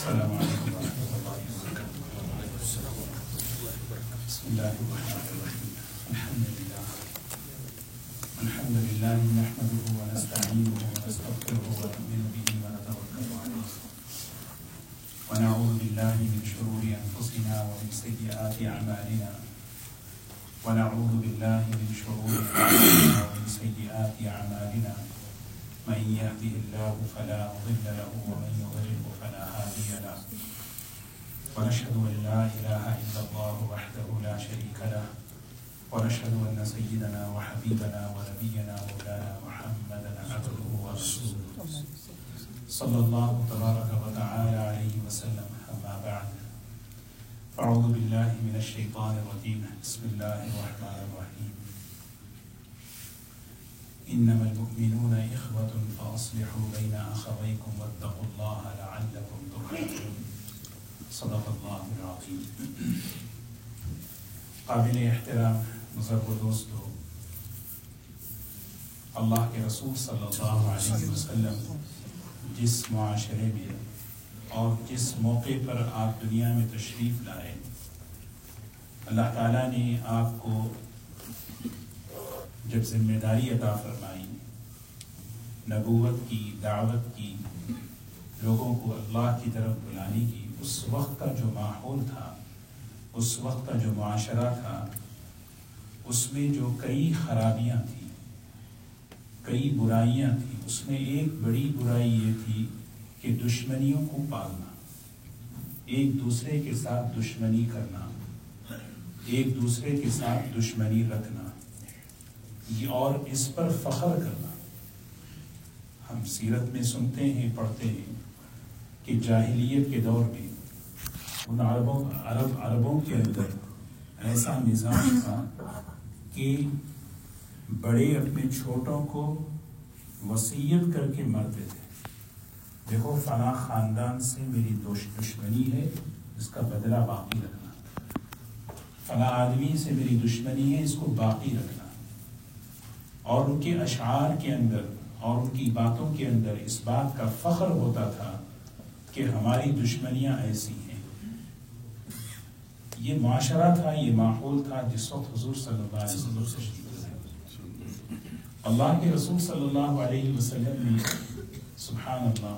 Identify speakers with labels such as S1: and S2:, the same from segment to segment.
S1: السلام عليكم ورحمة الله وبركاته. بسم الله الرحمن الرحيم. الحمد لله. الحمد لله نحمده ونستعينه ونستغفره ونؤمن به ونتوكل عليه. ونعوذ بالله من شرور أنفسنا ومن سيئات أعمالنا. ونعوذ بالله من شرور أنفسنا ومن سيئات أعمالنا. من يهده الله فلا مضل له ومن يضلل فلا هادي له. ونشهد أن لا إله إلا الله وحده لا شريك له. ونشهد أن سيدنا وحبيبنا ونبينا مولانا محمدا عبده ورسوله. صلى الله تبارك وتعالى عليه وسلم. أما بعد. أعوذ بالله من الشيطان الرجيم. بسم الله الرحمن الرحيم. إنما المؤمنون إخوة فأصلحوا بين أخويكم واتقوا الله لعلكم ترحمون صدق الله العظيم. قابل احترام بزرگ و دوستو اللہ کے رسول صلی اللہ علیہ وسلم جس معاشرے میں اور جس موقع پر آپ دنیا میں تشریف لائے، اللہ تعالیٰ نے آپ کو جب ذمہ داری عطا فرمائی، نبوت کی، دعوت کی، لوگوں کو اللہ کی طرف بلانے کی اس وقت کا جو ماحول تھا، اس وقت کا جو معاشرہ تھا، اس میں جو کئی خرابیاں تھیں، کئی برائیاں تھیں، اس میں ایک بڑی برائی یہ تھی کہ دشمنیوں کو پالنا، ایک دوسرے کے ساتھ دشمنی کرنا، ایک دوسرے کے ساتھ دشمنی رکھنا۔ اور اس پر فخر کرنا۔ ہم سیرت میں سنتے ہیں، پڑھتے ہیں کہ جاہلیت کے دور میں ان عربوں، عرب عربوں کے اندر ایسا مزاج تھا کہ بڑے اپنے چھوٹوں کو وسیعت کر کے مرتے تھے۔ دیکھو، فلاں خاندان سے میری دشمنی ہے، اس کا بدلہ باقی رکھنا۔ فلاں آدمی سے میری دشمنی ہے، اس کو باقی رکھنا۔ اور ان کے اشعار کے اندر اور ان کی باتوں کے اندر اس بات کا فخر ہوتا تھا کہ ہماری دشمنیاں ایسی ہیں۔ یہ معاشرہ تھا یہ ماحول تھا جس وقت حضور صلی اللہ علیہ وسلم سے اللہ کے رسول صلی اللہ علیہ وسلم نے سبحان اللہ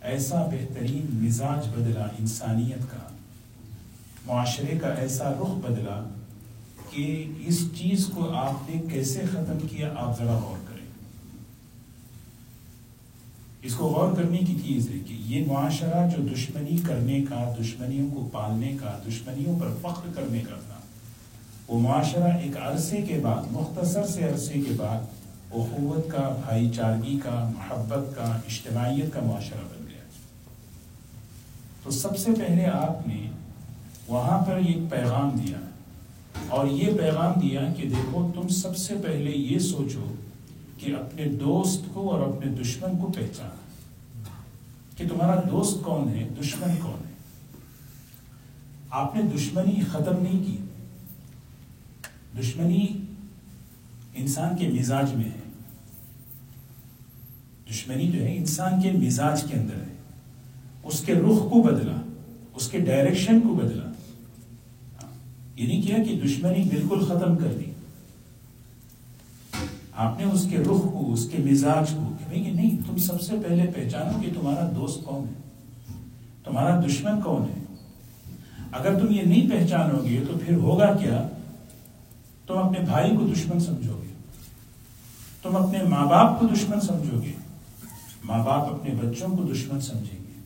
S1: ایسا بہترین مزاج بدلا انسانیت کا معاشرے کا ایسا رخ بدلا کہ اس چیز کو آپ نے کیسے ختم کیا؟ آپ ذرا غور کریں۔ اس کو غور کرنے کی چیز ہے کہ یہ معاشرہ جو دشمنی کرنے کا، دشمنیوں کو پالنے کا، دشمنیوں پر فخر کرنے کا تھا، وہ معاشرہ ایک عرصے کے بعد، مختصر سے عرصے کے بعد اخوت کا، بھائی چارگی کا، محبت کا، اجتماعیت کا معاشرہ بن گیا۔ تو سب سے پہلے آپ نے وہاں پر ایک پیغام دیا۔ اور یہ پیغام دیا کہ دیکھو، تم سب سے پہلے یہ سوچو کہ اپنے دوست کو اور اپنے دشمن کو پہچانا۔ کہ تمہارا دوست کون ہے، دشمن کون ہے؟ آپ نے دشمنی ختم نہیں کی۔ دشمنی انسان کے مزاج میں ہے۔ دشمنی جو ہے، انسان کے مزاج کے اندر ہے۔ اس کے رخ کو بدلا، اس کے ڈائریکشن کو بدلا۔ یہ نہیں کیا کہ دشمنی بالکل ختم کر دی۔ آپ نے اس کے رخ کو، اس کے مزاج کو کہ نہیں، تم سب سے پہلے پہچانو کہ تمہارا دوست کون ہے۔ تمہارا دشمن کون ہے۔ اگر تم یہ نہیں پہچانو گے تو پھر ہوگا کیا؟ تم اپنے بھائی کو دشمن سمجھو گے۔ تم اپنے ماں باپ کو دشمن سمجھو گے۔ ماں باپ اپنے بچوں کو دشمن سمجھیں گے۔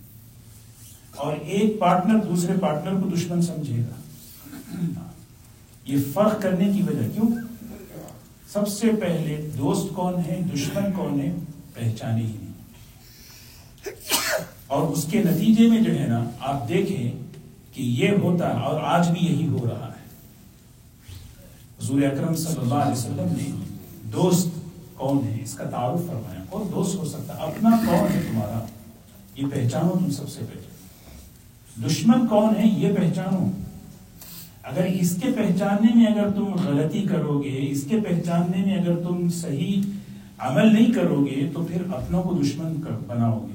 S1: اور ایک پارٹنر دوسرے پارٹنر کو دشمن سمجھے گا۔ یہ فرق کرنے کی وجہ کیوں؟ سب سے پہلے دوست کون ہے دشمن کون ہے پہچانے ہی نہیں۔ اور اس کے نتیجے میں جو ہے نا، آپ دیکھیں کہ یہ ہوتا ہے اور آج بھی یہی ہو رہا ہے۔ حضور اکرم صلی اللہ علیہ وسلم نے دوست کون ہے اس کا تعارف فرمایا۔ کون دوست ہو سکتا اپنا کون ہے تمہارا؟ یہ پہچانو تم سب سے پہلے۔ دشمن کون ہے یہ پہچانو۔ اگر اس کے پہچاننے میں اگر تم غلطی کرو گے اس کے پہچاننے میں اگر تم صحیح عمل نہیں کرو گے تو پھر اپنوں کو دشمن بناؤ گے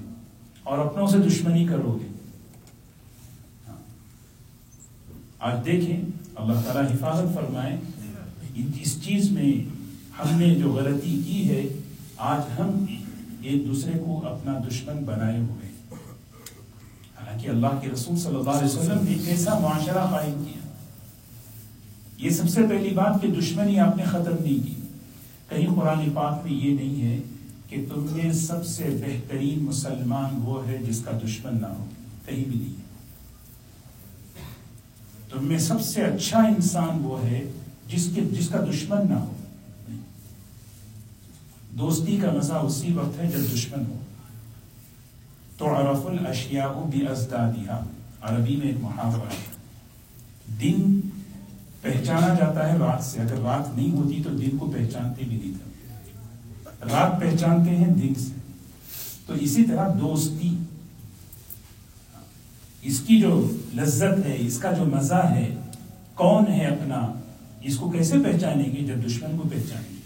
S1: اور اپنوں سے دشمنی کرو گے ہاں۔ آج دیکھیں، اللہ تعالیٰ حفاظت فرمائے اس چیز میں ہم نے جو غلطی کی ہے، آج ہم ایک دوسرے کو اپنا دشمن بنائے ہوئے حالانکہ اللہ کے رسول صلی اللہ علیہ وسلم نے ایسا معاشرہ قائم کیا۔ یہ سب سے پہلی بات کہ دشمنی آپ نے ختم نہیں کی۔ کہیں قرآن پاک میں یہ نہیں ہے کہ تم میں سب سے بہترین مسلمان وہ ہے جس کا دشمن نہ ہو، کہیں بھی نہیں۔ ہے تم میں سب سے اچھا انسان وہ ہے جس کے، جس کا دشمن نہ ہو۔ دوستی کا مزہ اسی وقت ہے جب دشمن ہو۔ تو عرف الاشیاء بھی عربی میں ایک محاورہ ہے۔ دن پہچانا جاتا ہے رات سے۔ اگر رات نہیں ہوتی تو دن کو پہچانتے بھی نہیں تھا رات پہچانتے ہیں دن سے۔ تو اسی طرح دوستی۔ اس کی جو لذت ہے، اس کا جو مزہ ہے، کون ہے اپنا، اس کو کیسے پہچانیں گے؟ جب دشمن کو پہچانیں گے۔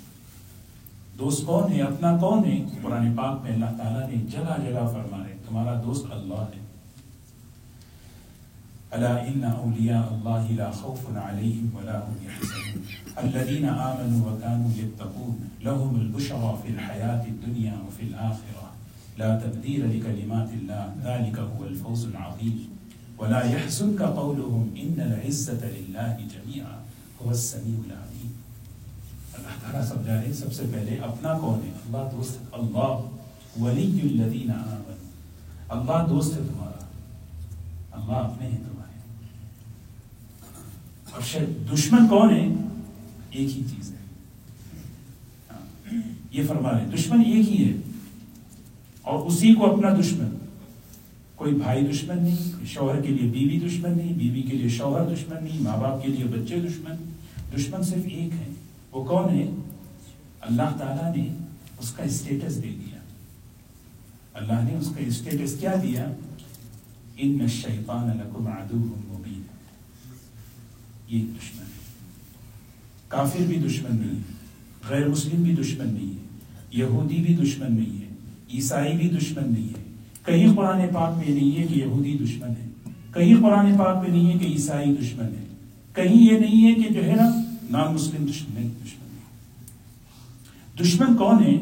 S1: دوست کون ہے؟ اپنا کون ہے؟ قرآن پاک میں اللہ تعالیٰ نے جگہ جگہ فرما رہے تمہارا دوست اللہ ہے۔ ألا إن أولياء الله لا خوف عليهم ولا هم يحزنون. الذين آمنوا وكانوا يتقون لهم البشرى في الحياة الدنيا وفي الآخرة. لا تبديل لكلمات الله ذلك هو الفوز العظيم. ولا يحزنك قولهم إن العزة لله جميعا. هو السميع العليم. اللہ تعالیٰ سب جانے سب سے پہلے اپنا کون ہے؟ اللہ دوست اللہ ولی الذین آمنوا. اللہ دوست ہے تمہارا. اللہ اپنے ہیں تمہارے اور دشمن کون ہے؟ ایک ہی چیز ہے۔ یہ فرما رہے دشمن ایک ہی ہے۔ اور اسی کو اپنا دشمن۔ کوئی بھائی دشمن نہیں شوہر کے لیے بیوی دشمن نہیں، بیوی کے لیے شوہر دشمن نہیں، ماں باپ کے لیے بچے دشمن۔ دشمن صرف ایک ہے۔ وہ کون ہے؟ اللہ تعالیٰ نے اس کا اسٹیٹس دے دیا۔ اللہ نے اس کا اسٹیٹس کیا دیا؟ ان الشیطان لکم عدو یہ دشمن ہے۔ کافر بھی دشمن نہیں ہے، غیر مسلم بھی دشمن نہیں ہے، یہودی بھی دشمن نہیں ہے، عیسائی بھی دشمن نہیں ہے۔ کہیں قرآن پاک میں نہیں ہے کہ یہودی دشمن ہے، کہیں قرآن پاک میں نہیں ہے کہ عیسائی دشمن ہے۔ کہیں یہ نہیں ہے کہ جو ہے نا نان مسلم دشمن نہیں دشمن نہیں۔ دشمن کون ہے؟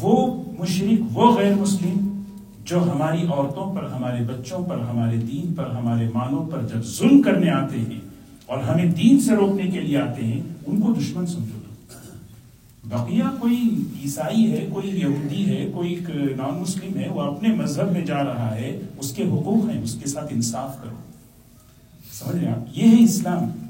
S1: وہ مشرق وہ غیر مسلم جو ہماری عورتوں پر، ہمارے بچوں پر، ہمارے دین پر، ہمارے مالوں پر جب ظلم کرنے آتے ہیں اور ہمیں دین سے روکنے کے لیے آتے ہیں، ان کو دشمن سمجھو بقیہ کوئی عیسائی ہے، کوئی یہودی ہے، کوئی نان مسلم ہے، وہ اپنے مذہب میں جا رہا ہے، اس کے حقوق ہیں، اس کے ساتھ انصاف کرو۔ سمجھ رہے آپ؟ یہ ہے اسلام۔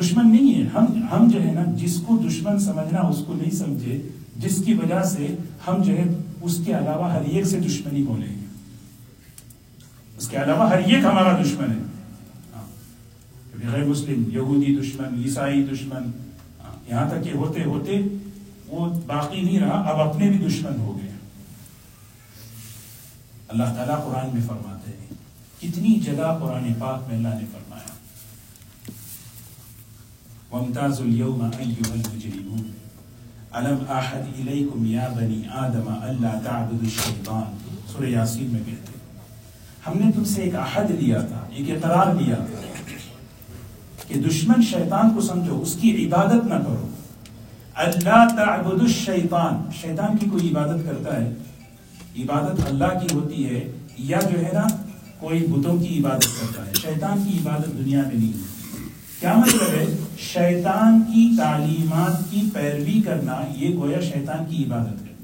S1: دشمن نہیں ہے۔ ہم ہم جو ہے نا، جس کو دشمن سمجھنا، اس کو نہیں سمجھے، جس کی وجہ سے ہم جو ہے، اس کے علاوہ ہر ایک سے دشمنی بولیں گے۔ اس کے علاوہ ہر ایک ہمارا دشمن ہے۔ غیر مسلم یہودی دشمن عیسائی دشمن یہاں تک کہ ہوتے ہوتے وہ باقی نہیں رہا اب اپنے بھی دشمن ہو گئے اللہ تعالیٰ قرآن میں فرماتے ہیں کتنی جگہ قرآن پاک میں اللہ نے فرمایا وَمْتَازُ الْيَوْمَ أَيُّهَا الْمُجْرِمُونَ أَلَمْ أَحَدْ إِلَيْكُمْ يَا بَنِي آدَمَ أَلَّا تَعْبُدُ الشَّيْطَانِ سورہ یاسین میں کہتے ہیں ہم نے تم سے ایک احد لیا تھا ایک اقرار لیا تھا کہ دشمن شیطان کو سمجھو، اس کی عبادت نہ کرو۔ اللہ تعبد الشیطان، شیطان کی کوئی عبادت کرتا ہے؟ عبادت اللہ کی ہوتی ہے یا جو ہے نا، کوئی بتوں کی عبادت کرتا ہے؟ شیطان کی عبادت دنیا میں نہیں کیا مطلب ہے؟ شیطان کی تعلیمات کی پیروی کرنا، یہ گویا شیطان کی عبادت ہے۔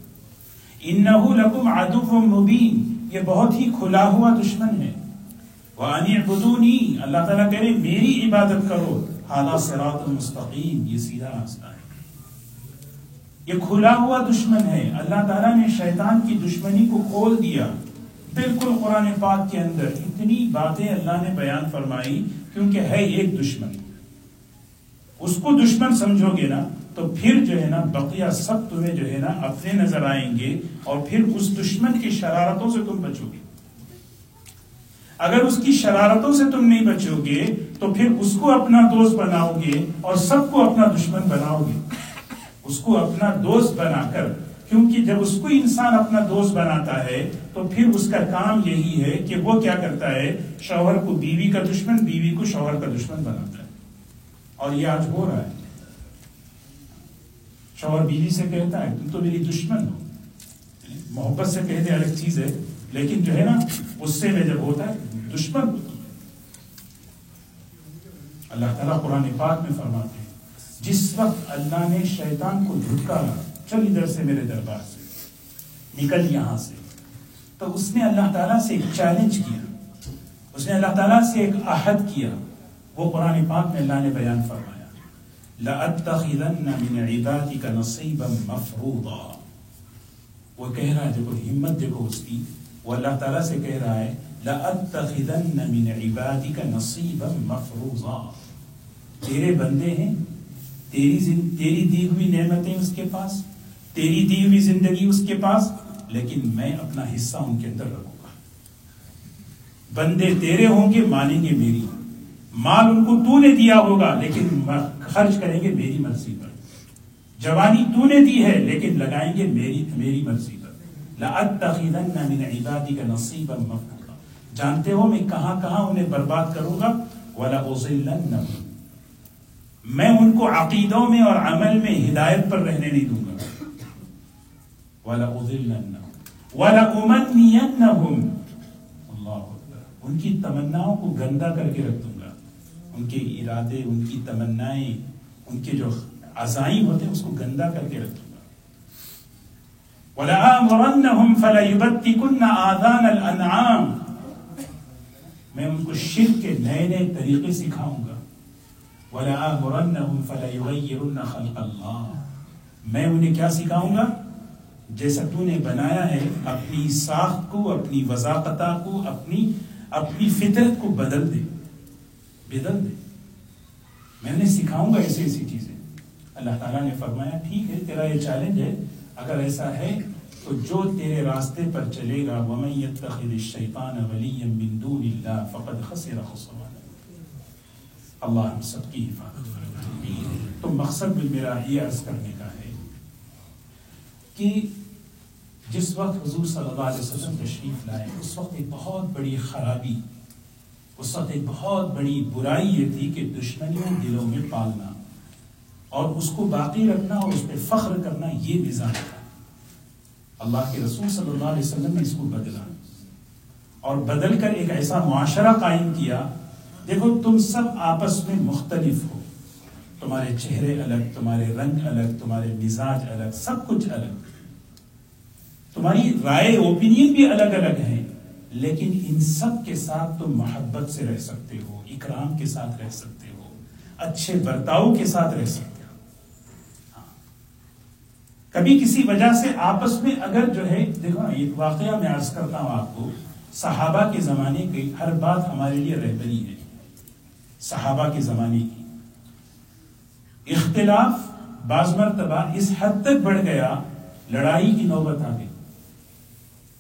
S1: انہو لکم عدو مبین، یہ بہت ہی کھلا ہوا دشمن ہے۔ وانی بدونی اللہ تعالیٰ کہہ رہے میری عبادت کرو، حالا سرات المستقیم یہ سیدھا راستہ ہے۔ یہ کھلا ہوا دشمن ہے۔ اللہ تعالیٰ نے شیطان کی دشمنی کو کھول دیا۔ بالکل قرآن پاک کے اندر اتنی باتیں اللہ نے بیان فرمائی، کیونکہ ہے ایک دشمن۔ اس کو دشمن سمجھو گے نا، تو پھر جو ہے نا، بقیہ سب تمہیں جو ہے نا، اپنے نظر آئیں گے اور پھر اس دشمن کی شرارتوں سے تم بچو گے۔ اگر اس کی شرارتوں سے تم نہیں بچو گے، تو پھر اس کو اپنا دوست بناؤ گے اور سب کو اپنا دشمن بناؤ گے۔ اس کو اپنا دوست بنا کر، کیونکہ جب اس کو انسان اپنا دوست بناتا ہے، تو پھر اس کا کام یہی ہے کہ وہ کیا کرتا ہے، شوہر کو بیوی کا دشمن، بیوی کو شوہر کا دشمن بناتا ہے۔ اور یہ آج ہو رہا ہے۔ شوہر بیوی سے کہتا ہے، تم تو میری دشمن ہو۔ محبت سے کہتے الگ چیز ہے لیکن جو ہے نا غصے میں جب ہوتا ہے، دشمن۔ اللہ تعالیٰ قرآن پاک میں فرماتے ہیں، جس وقت اللہ نے شیطان کو دھٹکارا چل ادھر سے میرے دربار سے، نکل یہاں سے۔ تو اس نے اللہ تعالیٰ سے ایک چیلنج کیا۔ اس نے اللہ تعالیٰ سے ایک عہد کیا۔ وہ قرآن پاک میں اللہ نے بیان فرمایا، لَأَتَّخِذَنَّ مِنْ عِبَادِكَ نَصِيبًا مَفْرُوضًا۔ وہ کہہ رہا ہے، دیکھو، ہمت دیکھو اس کی۔ وہ اللہ تعالیٰ سے کہہ رہا ہے، لَأَتَّخِذَنَّ مِنْ عِبَادِكَ نَصِيبًا مَفْرُوضًا۔ تیرے بندے ہیں، تیری زند... تیری دی ہوئی نعمتیں اس کے پاس، تیری دی ہوئی زندگی اس کے پاس، لیکن میں اپنا حصہ ان کے اندر رکھوں گا۔ بندے تیرے ہوں گے، مانیں گے میری۔ مال ان کو تو نے دیا ہوگا، لیکن خرچ کریں گے میری مرضی پر۔ جوانی تو نے دی ہے، لیکن لگائیں گے میری میری مرضی پر۔ لَأَتَّخِذَنَّ مِنْ عِبَادِكَ نَصِيبًا مَفْرُوضًا جانتے ہو میں کہاں کہاں انہیں برباد کروں گا؟ وَلَأُضِلَّنَّهُمْ۔ میں ان کو عقیدوں میں اور عمل میں ہدایت پر رہنے نہیں دوں گا۔ وَلَأُضِلَّنَّهُمْ۔ وَلَأُمَنِّيَنَّهُمْ۔ اللہ ان کی تمناؤں کو گندا کر کے رکھ دوں گا۔ ان کے ارادے، ان کی تمنائیں، ان کے جو عزائم ہوتے ہیں، اس کو گندا کر کے رکھ دوں گا۔ وَلَآمُرَنَّهُمْ فَلَيُبَتِّكُنَّ آذَانَ الْأَنْعَامِ. میں ان کو شرک کے نئے نئے طریقے سکھاؤں گا. وَلَآمُرَنَّهُمْ فَلَيُغَيِّرُنَّ خَلْقَ اللَّهِ. میں انہیں کیا سکھاؤں گا؟ جیسا تو نے بنایا ہے، اپنی ساخت کو، اپنی وضاقتہ کو، اپنی اپنی فطرت کو بدل دے. بدل دے. میں انہیں سکھاؤں گا ایسی ایسی چیزیں. اللہ تعالیٰ نے فرمایا، ٹھیک ہے، تیرا یہ چیلنج ہے، اگر ایسا ہے تو جو تیرے راستے پر چلے گا، وَمَن يَتَّخِذِ الشَّيْطَانَ وَلِيًّا مِن دُونِ اللَّهِ فَقَدْ خَسِرَ خُسْرَانًا۔ اللہ ہم سب کی حفاظت فرمائے۔ تو مقصد بھی میرا یہ عرض کرنے کا ہے کہ جس وقت حضور صلی اللہ علیہ وسلم تشریف لائے، اس وقت ایک بہت بڑی خرابی، اس وقت ایک بہت بڑی برائی یہ تھی کہ دشمنیوں دلوں میں پالنا اور اس کو باقی رکھنا اور اس پہ فخر کرنا یہ مزاج تھا۔ اللہ کے رسول صلی اللہ علیہ وسلم نے اس کو بدلا۔ اور بدل کر ایک ایسا معاشرہ قائم کیا، دیکھو تم سب آپس میں مختلف ہو۔ تمہارے چہرے الگ، تمہارے رنگ الگ، تمہارے مزاج الگ، سب کچھ الگ۔ تمہاری رائے اوپینین بھی الگ الگ ہیں، لیکن ان سب کے ساتھ تم محبت سے رہ سکتے ہو، اکرام کے ساتھ رہ سکتے ہو، اچھے برتاؤ کے ساتھ رہ سکتے ہو۔ کبھی کسی وجہ سے آپس میں اگر جو ہے، دیکھو نا ایک واقعہ میں عرض کرتا ہوں آپ کو، صحابہ کے زمانے کی ہر بات ہمارے لیے رہبری ہے۔ صحابہ کے زمانے کی۔ اختلاف بعض مرتبہ اس حد تک بڑھ گیا، لڑائی کی نوبت آ گئی۔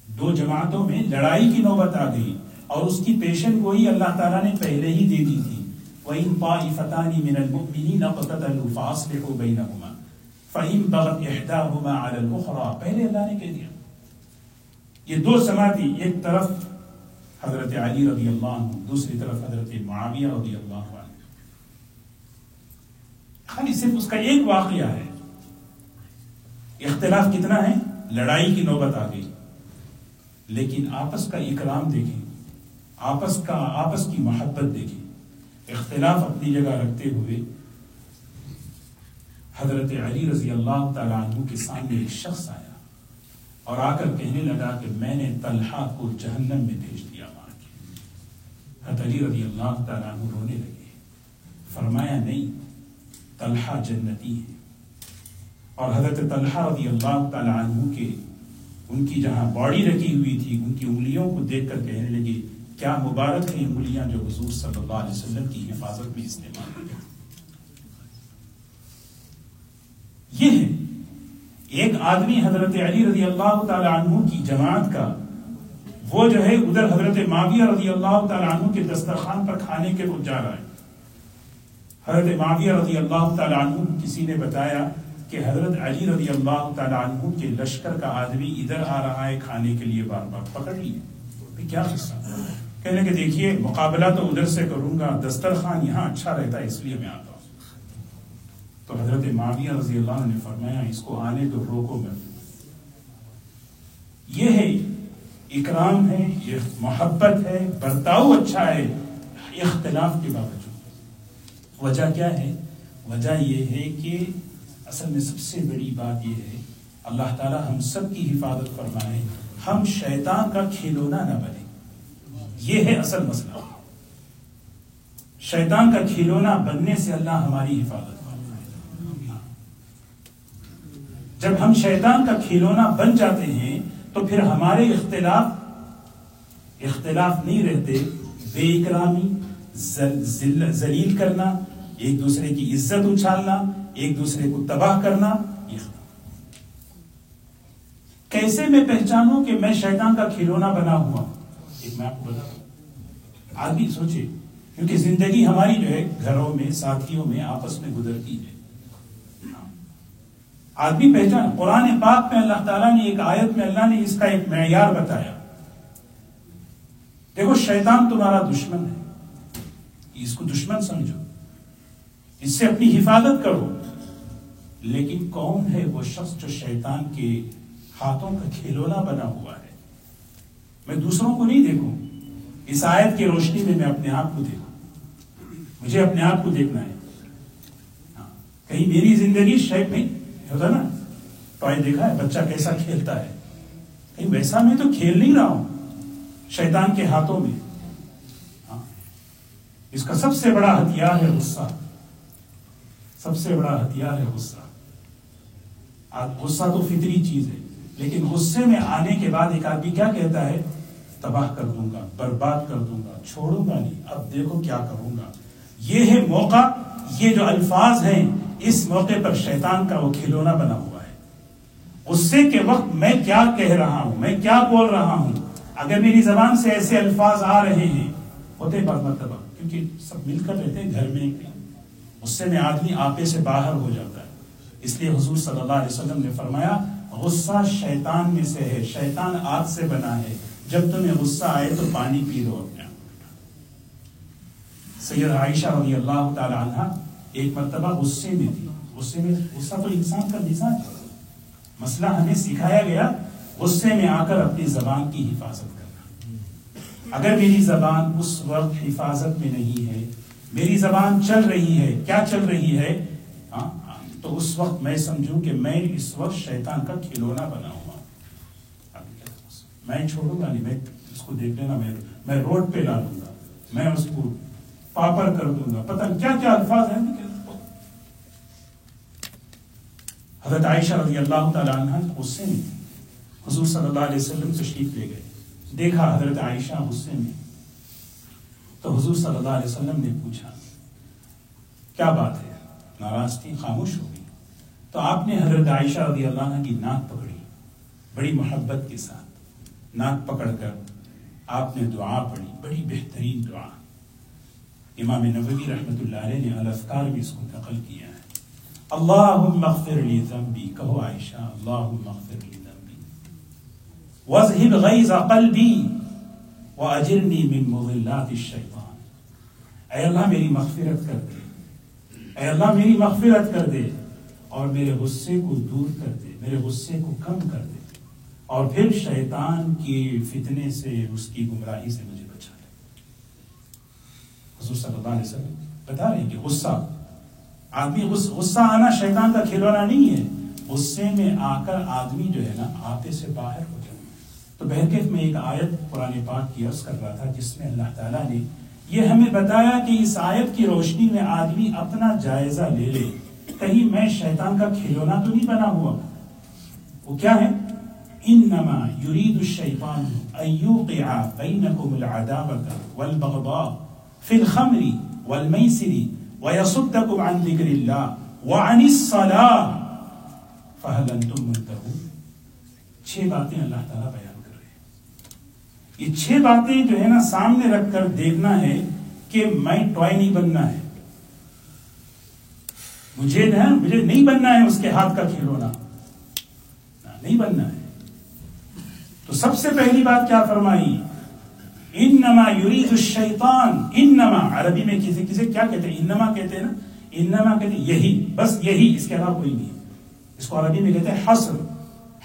S1: دو جماعتوں میں لڑائی کی نوبت آ گئی اور اس کی پیشن گوئی اللہ تعالیٰ نے پہلے ہی دے دی تھی۔ وَإِن طَائِفَتَانِ مِنَ الْمُؤْمِنِينَ اقْتَتَلُوا فَأَصْلِحُوا بَيْنَهُمَا۔ فَإِن بَغَتْ إِحْدَاهُمَا عَلَى الْأُخْرَى پہلے اللہ نے کہہ دیا یہ دو سماعتی، ایک طرف حضرت علی رضی اللہ عنہ، دوسری طرف حضرت معاویہ رضی اللہ عنہ۔ خالی صرف اس کا ایک واقعہ ہے۔ اختلاف کتنا ہے؟ لڑائی کی نوبت آ گئی۔ لیکن آپس کا اکرام دیکھیں۔ آپس کا، آپس کی محبت دیکھیں۔ اختلاف اپنی جگہ رکھتے ہوئے حضرت علی رضی اللہ تعالیٰ عنہ کے سامنے ایک شخص آیا اور آ کر کہنے لگا کہ میں نے طلحہ کو جہنم میں بھیج دیا، مار کے۔ حضرت علی رضی اللہ تعالیٰ عنہ رونے لگے۔ فرمایا، نہیں، طلحہ جنتی ہے۔ اور حضرت طلحہ رضی اللہ تعالیٰ عنہ کے، ان کی جہاں باڈی رکھی ہوئی تھی، ان کی انگلیوں کو دیکھ کر کہنے لگے، کیا مبارک ہیں انگلیاں جو حضور صلی اللہ علیہ وسلم کی حفاظت میں استعمال ہوئی یہ ہے، ایک آدمی حضرت علی رضی اللہ تعالی عنہ کی جماعت کا، وہ جو ہے ادھر حضرت معاویہ رضی اللہ تعالی عنہ کے دسترخوان پر کھانے کے وہ جا رہا ہے۔ حضرت معاویہ رضی اللہ تعالی عنہ، کسی نے بتایا کہ حضرت علی رضی اللہ تعالیٰ عنہ کے لشکر کا آدمی ادھر آ رہا ہے کھانے کے لیے بار بار پکڑ لیے۔ کیا قصہ؟ کہنے کہ دیکھیے، مقابلہ تو ادھر سے کروں گا، دسترخوان یہاں اچھا رہتا ہے، اس لیے میں آتا ہوں۔ تو حضرت معاویہ رضی اللہ عنہ نے فرمایا، اس کو آنے تو روکو میں یہ ہے، اکرام ہے، یہ محبت ہے، برتاؤ اچھا ہے، اختلاف کے باوجود۔ وجہ کیا ہے؟ وجہ یہ ہے کہ اصل میں سب سے بڑی بات یہ ہے، اللہ تعالی ہم سب کی حفاظت فرمائے، ہم شیطان کا کھلونا نہ بنے۔ یہ ہے اصل مسئلہ۔ شیطان کا کھلونا بننے سے اللہ ہماری حفاظت فرمائے جب ہم شیطان کا کھلونا بن جاتے ہیں، تو پھر ہمارے اختلاف اختلاف نہیں رہتے۔ بے اکرامی ذلیل کرنا، ایک دوسرے کی عزت اچھالنا، ایک دوسرے کو تباہ کرنا کیسے میں پہچانوں کہ میں شیطان کا کھلونا بنا ہوا؟ ایک میں آپ کو بتا آدمی، سوچے، کیونکہ زندگی ہماری جو ہے، گھروں میں، ساتھیوں میں، آپس میں گزرتی ہے۔ آدمی پہچان، قرآن پاک میں اللہ تعالیٰ نے ایک آیت میں اللہ نے اس کا ایک معیار بتایا۔ دیکھو، شیطان تمہارا دشمن ہے۔ اس کو دشمن سمجھو۔ اس سے اپنی حفاظت کرو۔ لیکن کون ہے وہ شخص جو شیطان کے ہاتھوں کا کھلونا بنا ہوا ہے؟ میں دوسروں کو نہیں دیکھوں۔ اس آیت کی روشنی میں میں اپنے آپ کو دیکھوں۔ مجھے اپنے آپ کو دیکھنا ہے۔ ہاں، کہیں میری زندگی شیپ نہیں ہوتا نا؟ ٹوائے دیکھا ہے، بچہ کیسا کھیلتا ہے۔ کہیں ویسا میں تو کھیل نہیں رہا ہوں۔ شیطان کے ہاتھوں میں۔ ہاں۔ اس کا سب سے بڑا ہتھیار ہے غصہ۔ سب سے بڑا ہتھیار ہے غصہ۔ غصہ تو فطری چیز ہے، لیکن غصے میں آنے کے بعد ایک آدمی کیا کہتا ہے؟ تباہ کر دوں گا، برباد کر دوں گا، چھوڑوں گا نہیں، اب دیکھو کیا کروں گا۔ یہ ہے موقع، یہ جو الفاظ ہیں اس موقع پر شیطان کا وہ کھلونا بنا ہوا ہے۔ غصے کے وقت میں کیا کہہ رہا ہوں، میں کیا بول رہا ہوں؟ اگر میری زبان سے ایسے الفاظ آ رہے ہیں، ہوتے بات مرتبہ، کیونکہ سب مل کر رہتے ہیں گھر میں۔ غصے میں آدمی آپے سے باہر ہو جاتا ہے۔ اس لیے حضور صلی اللہ علیہ وسلم نے فرمایا، غصہ شیطان میں سے ہے، شیطان آگ سے بنا ہے۔ جب تمہیں غصہ آئے تو پانی پی لو اپنے سید عائشہ رضی اللہ تعالی عنہ ایک مرتبہ غصے میں تھی غصے میں غصہ تو انسان کا مزاج ہے مسئلہ ہمیں سکھایا گیا غصے میں آ کر اپنی زبان کی حفاظت کرنا اگر میری زبان اس وقت حفاظت میں نہیں ہے میری زبان چل رہی ہے کیا چل رہی ہے ہاں تو اس وقت میں سمجھوں کہ میں اس وقت شیطان کا کھلونا بنا ہوا میں چھوڑوں گا نہیں. میں اس کو دیکھ لینا. میں میں روڈ پہ لا دوں گا. میں اس کو پاپر کر دوں گا. پتہ کیا کیا الفاظ ہیں؟ حضرت عائشہ رضی اللہ تعالیٰ عنہ غصے میں حضور صلی اللہ علیہ وسلم تشریف لے گئے۔ دیکھا حضرت عائشہ غصے میں تو حضور صلی اللہ علیہ وسلم نے پوچھا، کیا بات ہے؟ ناراض تھی، خاموش ہو گئی۔ تو آپ نے حضرت عائشہ رضی اللہ عنہ کی ناک پکڑی، بڑی محبت کے ساتھ۔ ناک پکڑ کر آپ نے دعا پڑھی، بڑی بہترین دعا۔ امام نبوی رحمت اللہ علیہ نے الافکار بھی اس کو نقل کیا۔ ہے اللہم اغفر لی ذنبی کہو عائشہ اللہم اغفر لی ذنبی وذہب غیظ قلبی واجرنی من مضلات الشیطان اے اللہ میری مغفرت کر دے اے اللہ میری مغفرت کر دے اور میرے غصے کو دور کر دے میرے غصے کو کم کر دے اور پھر شیطان کی فتنے سے اس کی گمراہی سے مجھے بچا لے حضور صلی اللہ علیہ وسلم بتا رہے ہیں کہ غصہ آدمی غصہ آنا شیطان کا کھلونا نہیں ہے۔ غصے میں آ کر آدمی جو ہے نا آپے سے باہر ہو جائے تو بہرکیف میں ایک آیت قرآن پاک کی عرض کر رہا تھا، جس میں اللہ تعالیٰ نے یہ ہمیں بتایا کہ اس آیت کی روشنی میں آدمی اپنا جائزہ لے لے۔ کہیں میں شیطان کا کھلونا تو نہیں بنا ہوا۔ وہ کیا ہے؟ انما يريد الشيطان ان يوقع بينكم العداوه والبغضاء في الخمر والميسر ويصدكم عن ذكر الله وعن الصلاه فهل انتم منتهون؟ چھ باتیں اللہ تعالیٰ بیان کر رہے ہیں۔ یہ چھ باتیں جو ہے نا سامنے رکھ کر دیکھنا ہے کہ میں ٹوائے نہیں بننا ہے۔ مجھے نہ مجھے نہیں بننا ہے اس کے ہاتھ کا کھلونا۔ نہیں بننا ہے۔ تو سب سے پہلی بات کیا فرمائی؟ انما یرید الشیطان انما. عربی میں کسی کسی کیا کہتے ہیں؟ انما کہتے ہیں نا؟ انما کہتے ہیں یہی. بس یہی. اس کے علاوہ کوئی نہیں اس کو عربی میں کہتے ہیں حصر.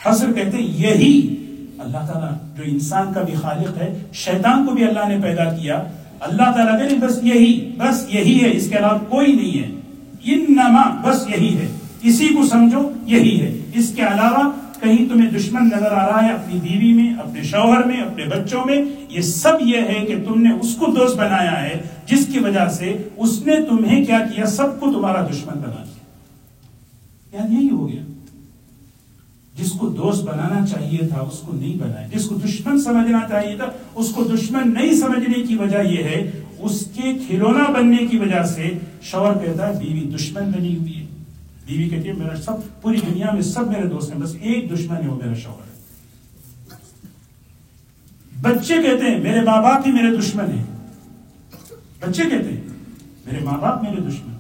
S1: حصر کہتے ہیں یہی. اللہ تعالیٰ جو انسان کا بھی خالق ہے، شیطان کو بھی اللہ نے پیدا کیا. اللہ تعالیٰ کہتے بس یہی. بس یہی ہے. اس کے علاوہ کوئی نہیں ہے. انما. بس یہی ہے. اسی کو سمجھو، یہی ہے. اس کے علاوہ کہیں تمہیں دشمن نظر آ رہا ہے اپنی بیوی میں، اپنے شوہر میں، اپنے بچوں میں، یہ سب یہ ہے کہ تم نے اس کو دوست بنایا ہے، جس کی وجہ سے اس نے تمہیں کیا کیا؟ سب کو تمہارا دشمن بنا دیا۔ یاد یہی ہو گیا۔ جس کو دوست بنانا چاہیے تھا، اس کو نہیں بنایا۔ جس کو دشمن سمجھنا چاہیے تھا، اس کو دشمن نہیں سمجھنے کی وجہ یہ ہے، اس کے کھلونا بننے کی وجہ سے شوہر کہتا ہے، بیوی دشمن بنی ہوئی ہے۔ بیوی کہتی ہے، میرا سب پوری دنیا میں سب میرے دوست ہیں، بس ایک دشمن ہے وہ میرا شوہر ہے. بچے کہتے ہیں، میرے ماں باپ ہی میرے دشمن ہیں. بچے کہتے ہیں، میرے ماں باپ میرے دشمن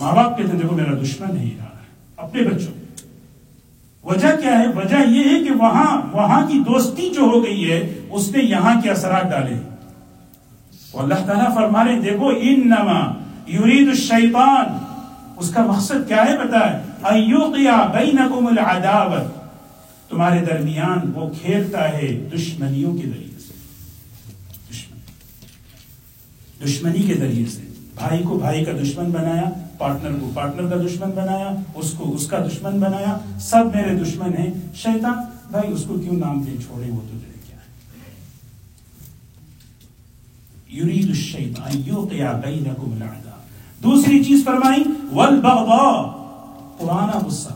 S1: ماں باپ کہتے ہیں، دیکھو، میرا دشمن نہیں رہا ہے، اپنے بچوں وجہ کیا ہے؟ وجہ یہ ہے کہ وہاں وہاں کی دوستی جو ہو گئی ہے، اس نے یہاں کے اثرات ڈالے اللہ تعالیٰ فرما رہے دیکھو ان نما یورید الشیطان اس کا مقصد کیا ہے پتا ہے ایوقیا بینکم العداوت تمہارے درمیان وہ کھیلتا ہے دشمنیوں کے ذریعے سے۔ دشمن دشمنی کے ذریعے سے۔ بھائی کو بھائی کا دشمن بنایا، پارٹنر کو پارٹنر کا دشمن بنایا، اس کو اس کا دشمن بنایا۔ سب میرے دشمن ہیں۔ شیطان، بھائی اس کو کیوں نام دے؟ چھوڑے، وہ تو کیا ہے؟ یرید الشیطان یوقیا بینکم العداوت دوسری چیز فرمائی، والبغضاء، پرانا غصہ۔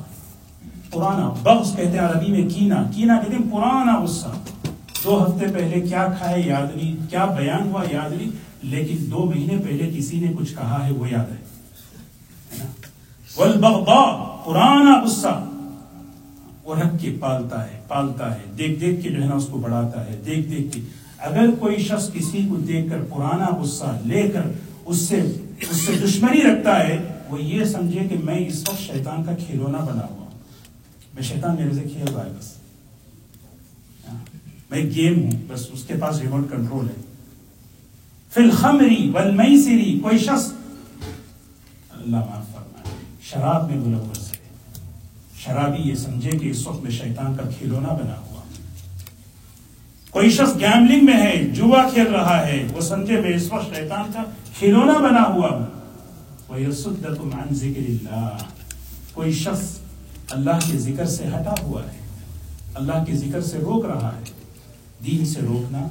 S1: پرانا بغض کہتے ہیں عربی میں کینا۔ کینا کہتے ہیں پرانا غصہ۔ دو ہفتے پہلے کیا کھائے یاد نہیں، کیا بیان ہوا یاد نہیں، لیکن دو مہینے پہلے کسی نے کچھ کہا ہے، وہ یاد ہے۔ والبغضاء، پرانا غصہ۔ وہ رکھ کے پالتا ہے پالتا ہے۔ دیکھ دیکھ کے جو ہے نا اس کو بڑھاتا ہے۔ دیکھ دیکھ کے۔ اگر کوئی شخص کسی کو دیکھ کر پرانا غصہ لے کر اس سے اس سے دشمنی رکھتا ہے، وہ یہ سمجھے کہ میں اس وقت شیطان کا کھیلونا بنا ہوا ہوں۔ میں شیطان میرے سے کھیل رہا ہے بس۔ میں گیم ہوں، بس اس کے پاس ریموٹ کنٹرول ہے۔ فی الخمری والمیسری کوئی شخص۔ اللہ معاف فرمائے۔ شراب میں ملوث ہے۔ شرابی یہ سمجھے کہ اس وقت میں شیطان کا کھیلونا بنا ہوا کوئی شخص گیملنگ میں ہے، جوا کھیل رہا ہے، وہ سمجھے میں اس وقت شیطان کا کھلونا بنا ہوا۔ ہوں وَيَصُدَّكُمْ عَنْ ذِكْرِ اللَّهِ۔ کوئی شخص اللہ کے ذکر سے ہٹا ہوا ہے، اللہ کے ذکر سے روک رہا ہے، دین سے روکنا،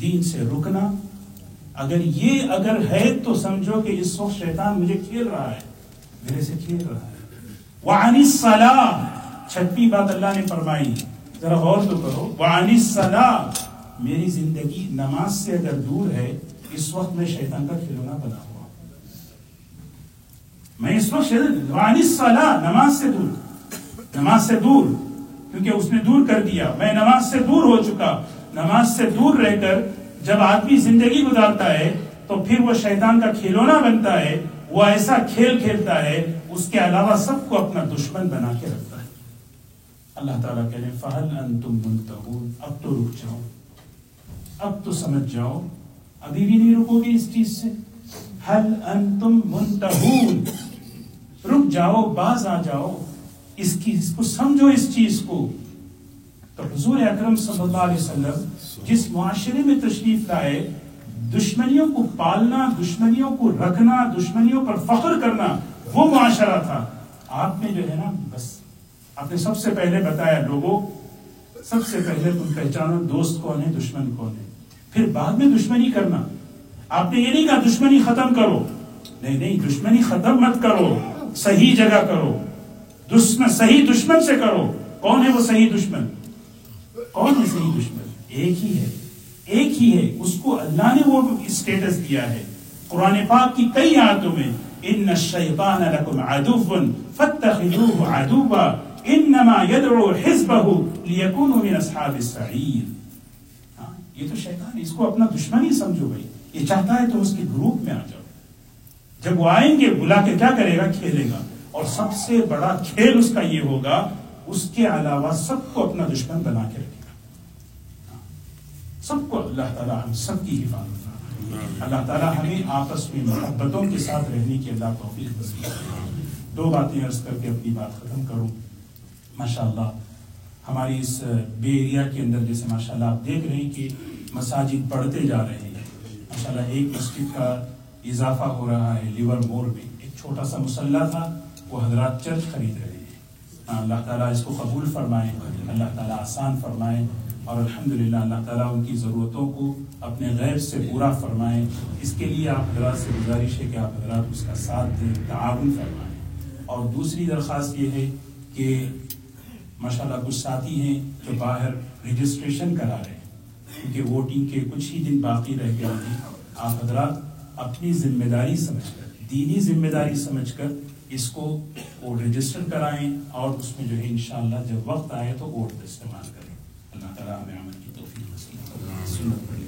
S1: دین سے رکنا۔ اگر یہ اگر ہے تو سمجھو کہ اس وقت شیطان مجھے کھیل رہا ہے، میرے سے کھیل رہا ہے۔ وَعَنِ الصَّلَاةِ۔ چھٹی بات اللہ نے فرمائی۔ ذرا غور تو کرو۔ وَعَنِ الصَّلَاةِ۔ میری زندگی نماز سے اگر دور ہے اس وقت میں شیطان کا کھلونا بنا ہوا۔ میں اس وقت نماز سے دور۔ نماز سے دور، کیونکہ اس نے دور کر دیا۔ میں نماز سے دور ہو چکا۔ نماز سے دور رہ کر جب آدمی زندگی گزارتا ہے، تو پھر وہ شیطان کا کھلونا بنتا ہے۔ وہ ایسا کھیل کھیلتا ہے، اس کے علاوہ سب کو اپنا دشمن بنا کے رکھتا ہے۔ اللہ تعالیٰ کہنے فہل انتم منتہون اب تو رک جاؤ۔ اب تو سمجھ جاؤ۔ ابھی بھی نہیں رکو گے اس چیز سے۔ حل انتم منتہون۔ رک جاؤ، باز آ جاؤ۔ اس کی اس کو سمجھو اس چیز کو۔ تو حضور اکرم صلی اللہ علیہ وسلم جس معاشرے میں تشریف لائے، دشمنیوں کو پالنا، دشمنیوں کو رکھنا، دشمنیوں پر فخر کرنا، وہ معاشرہ تھا۔ آپ نے جو ہے نا، بس آپ نے سب سے پہلے بتایا لوگوں، سب سے پہلے تم پہچانو دوست کون ہے، دشمن کون ہے۔ پھر بعد میں دشمنی کرنا۔ آپ نے یہ نہیں کہا دشمنی ختم کرو۔ نہیں نہیں، دشمنی ختم مت کرو۔ صحیح جگہ کرو۔ دشمن، صحیح دشمن سے کرو۔ کون ہے وہ صحیح دشمن؟ کون ہے صحیح دشمن؟ ایک ہی ہے۔ ایک ہی ہے۔ اس کو اللہ نے وہ اسٹیٹس دیا ہے۔ قرآن پاک کی کئی آیتوں میں ان الشیطان لکم عدو فاتخذوه عدوا انما يدعو حزبه ليكونوا من اصحاب السعیر یہ تو شیطان اس کو اپنا دشمن ہی سمجھو بھائی۔ یہ چاہتا ہے تو اس کے گروپ میں آ جاؤ۔ جب وہ آئیں گے بلا کے کیا کرے گا؟ کھیلے گا۔ اور سب سے بڑا کھیل اس کا یہ ہوگا اس کے علاوہ سب کو اپنا دشمن بنا کے رکھے گا۔ سب کو اللہ تعالیٰ ہم سب کی حفاظت اللہ تعالیٰ ہمیں آپس میں محبتوں کے ساتھ رہنے کی اللہ توفیق دو باتیں عرض کر کے اپنی بات ختم کروں۔ ماشاء اللہ ہماری اس بے ایریا کے اندر جیسے ماشاء اللہ آپ دیکھ رہے ہیں کہ مساجد بڑھتے جا رہے ہیں۔ ماشاء اللہ ایک مسجد کا اضافہ ہو رہا ہے لیور مور میں۔ ایک چھوٹا سا مسلح تھا، وہ حضرات چرچ خرید رہے ہیں۔ ہاں، اللہ تعالیٰ اس کو قبول فرمائے، اللہ تعالیٰ آسان فرمائے اور الحمدللہ اللہ تعالیٰ ان کی ضرورتوں کو اپنے غیر سے پورا فرمائیں اس کے لیے آپ حضرات سے گزارش ہے کہ آپ حضرات اس کا ساتھ دیں، تعاون فرمائیں۔ اور دوسری درخواست یہ ہے کہ ماشاءاللہ کچھ ساتھی ہیں جو باہر رجسٹریشن کرا رہے ہیں۔ کیونکہ ووٹنگ کے کچھ ہی دن باقی رہ گئے ہیں آپ حضرات اپنی ذمہ داری سمجھ کر، دینی ذمہ داری سمجھ کر اس کو وہ رجسٹر کرائیں اور اس میں جو ہے انشاءاللہ جب وقت آئے تو ووٹ استعمال کریں۔ اللہ تعالیٰ ہمیں عمل کی توفیق سنت پڑھنے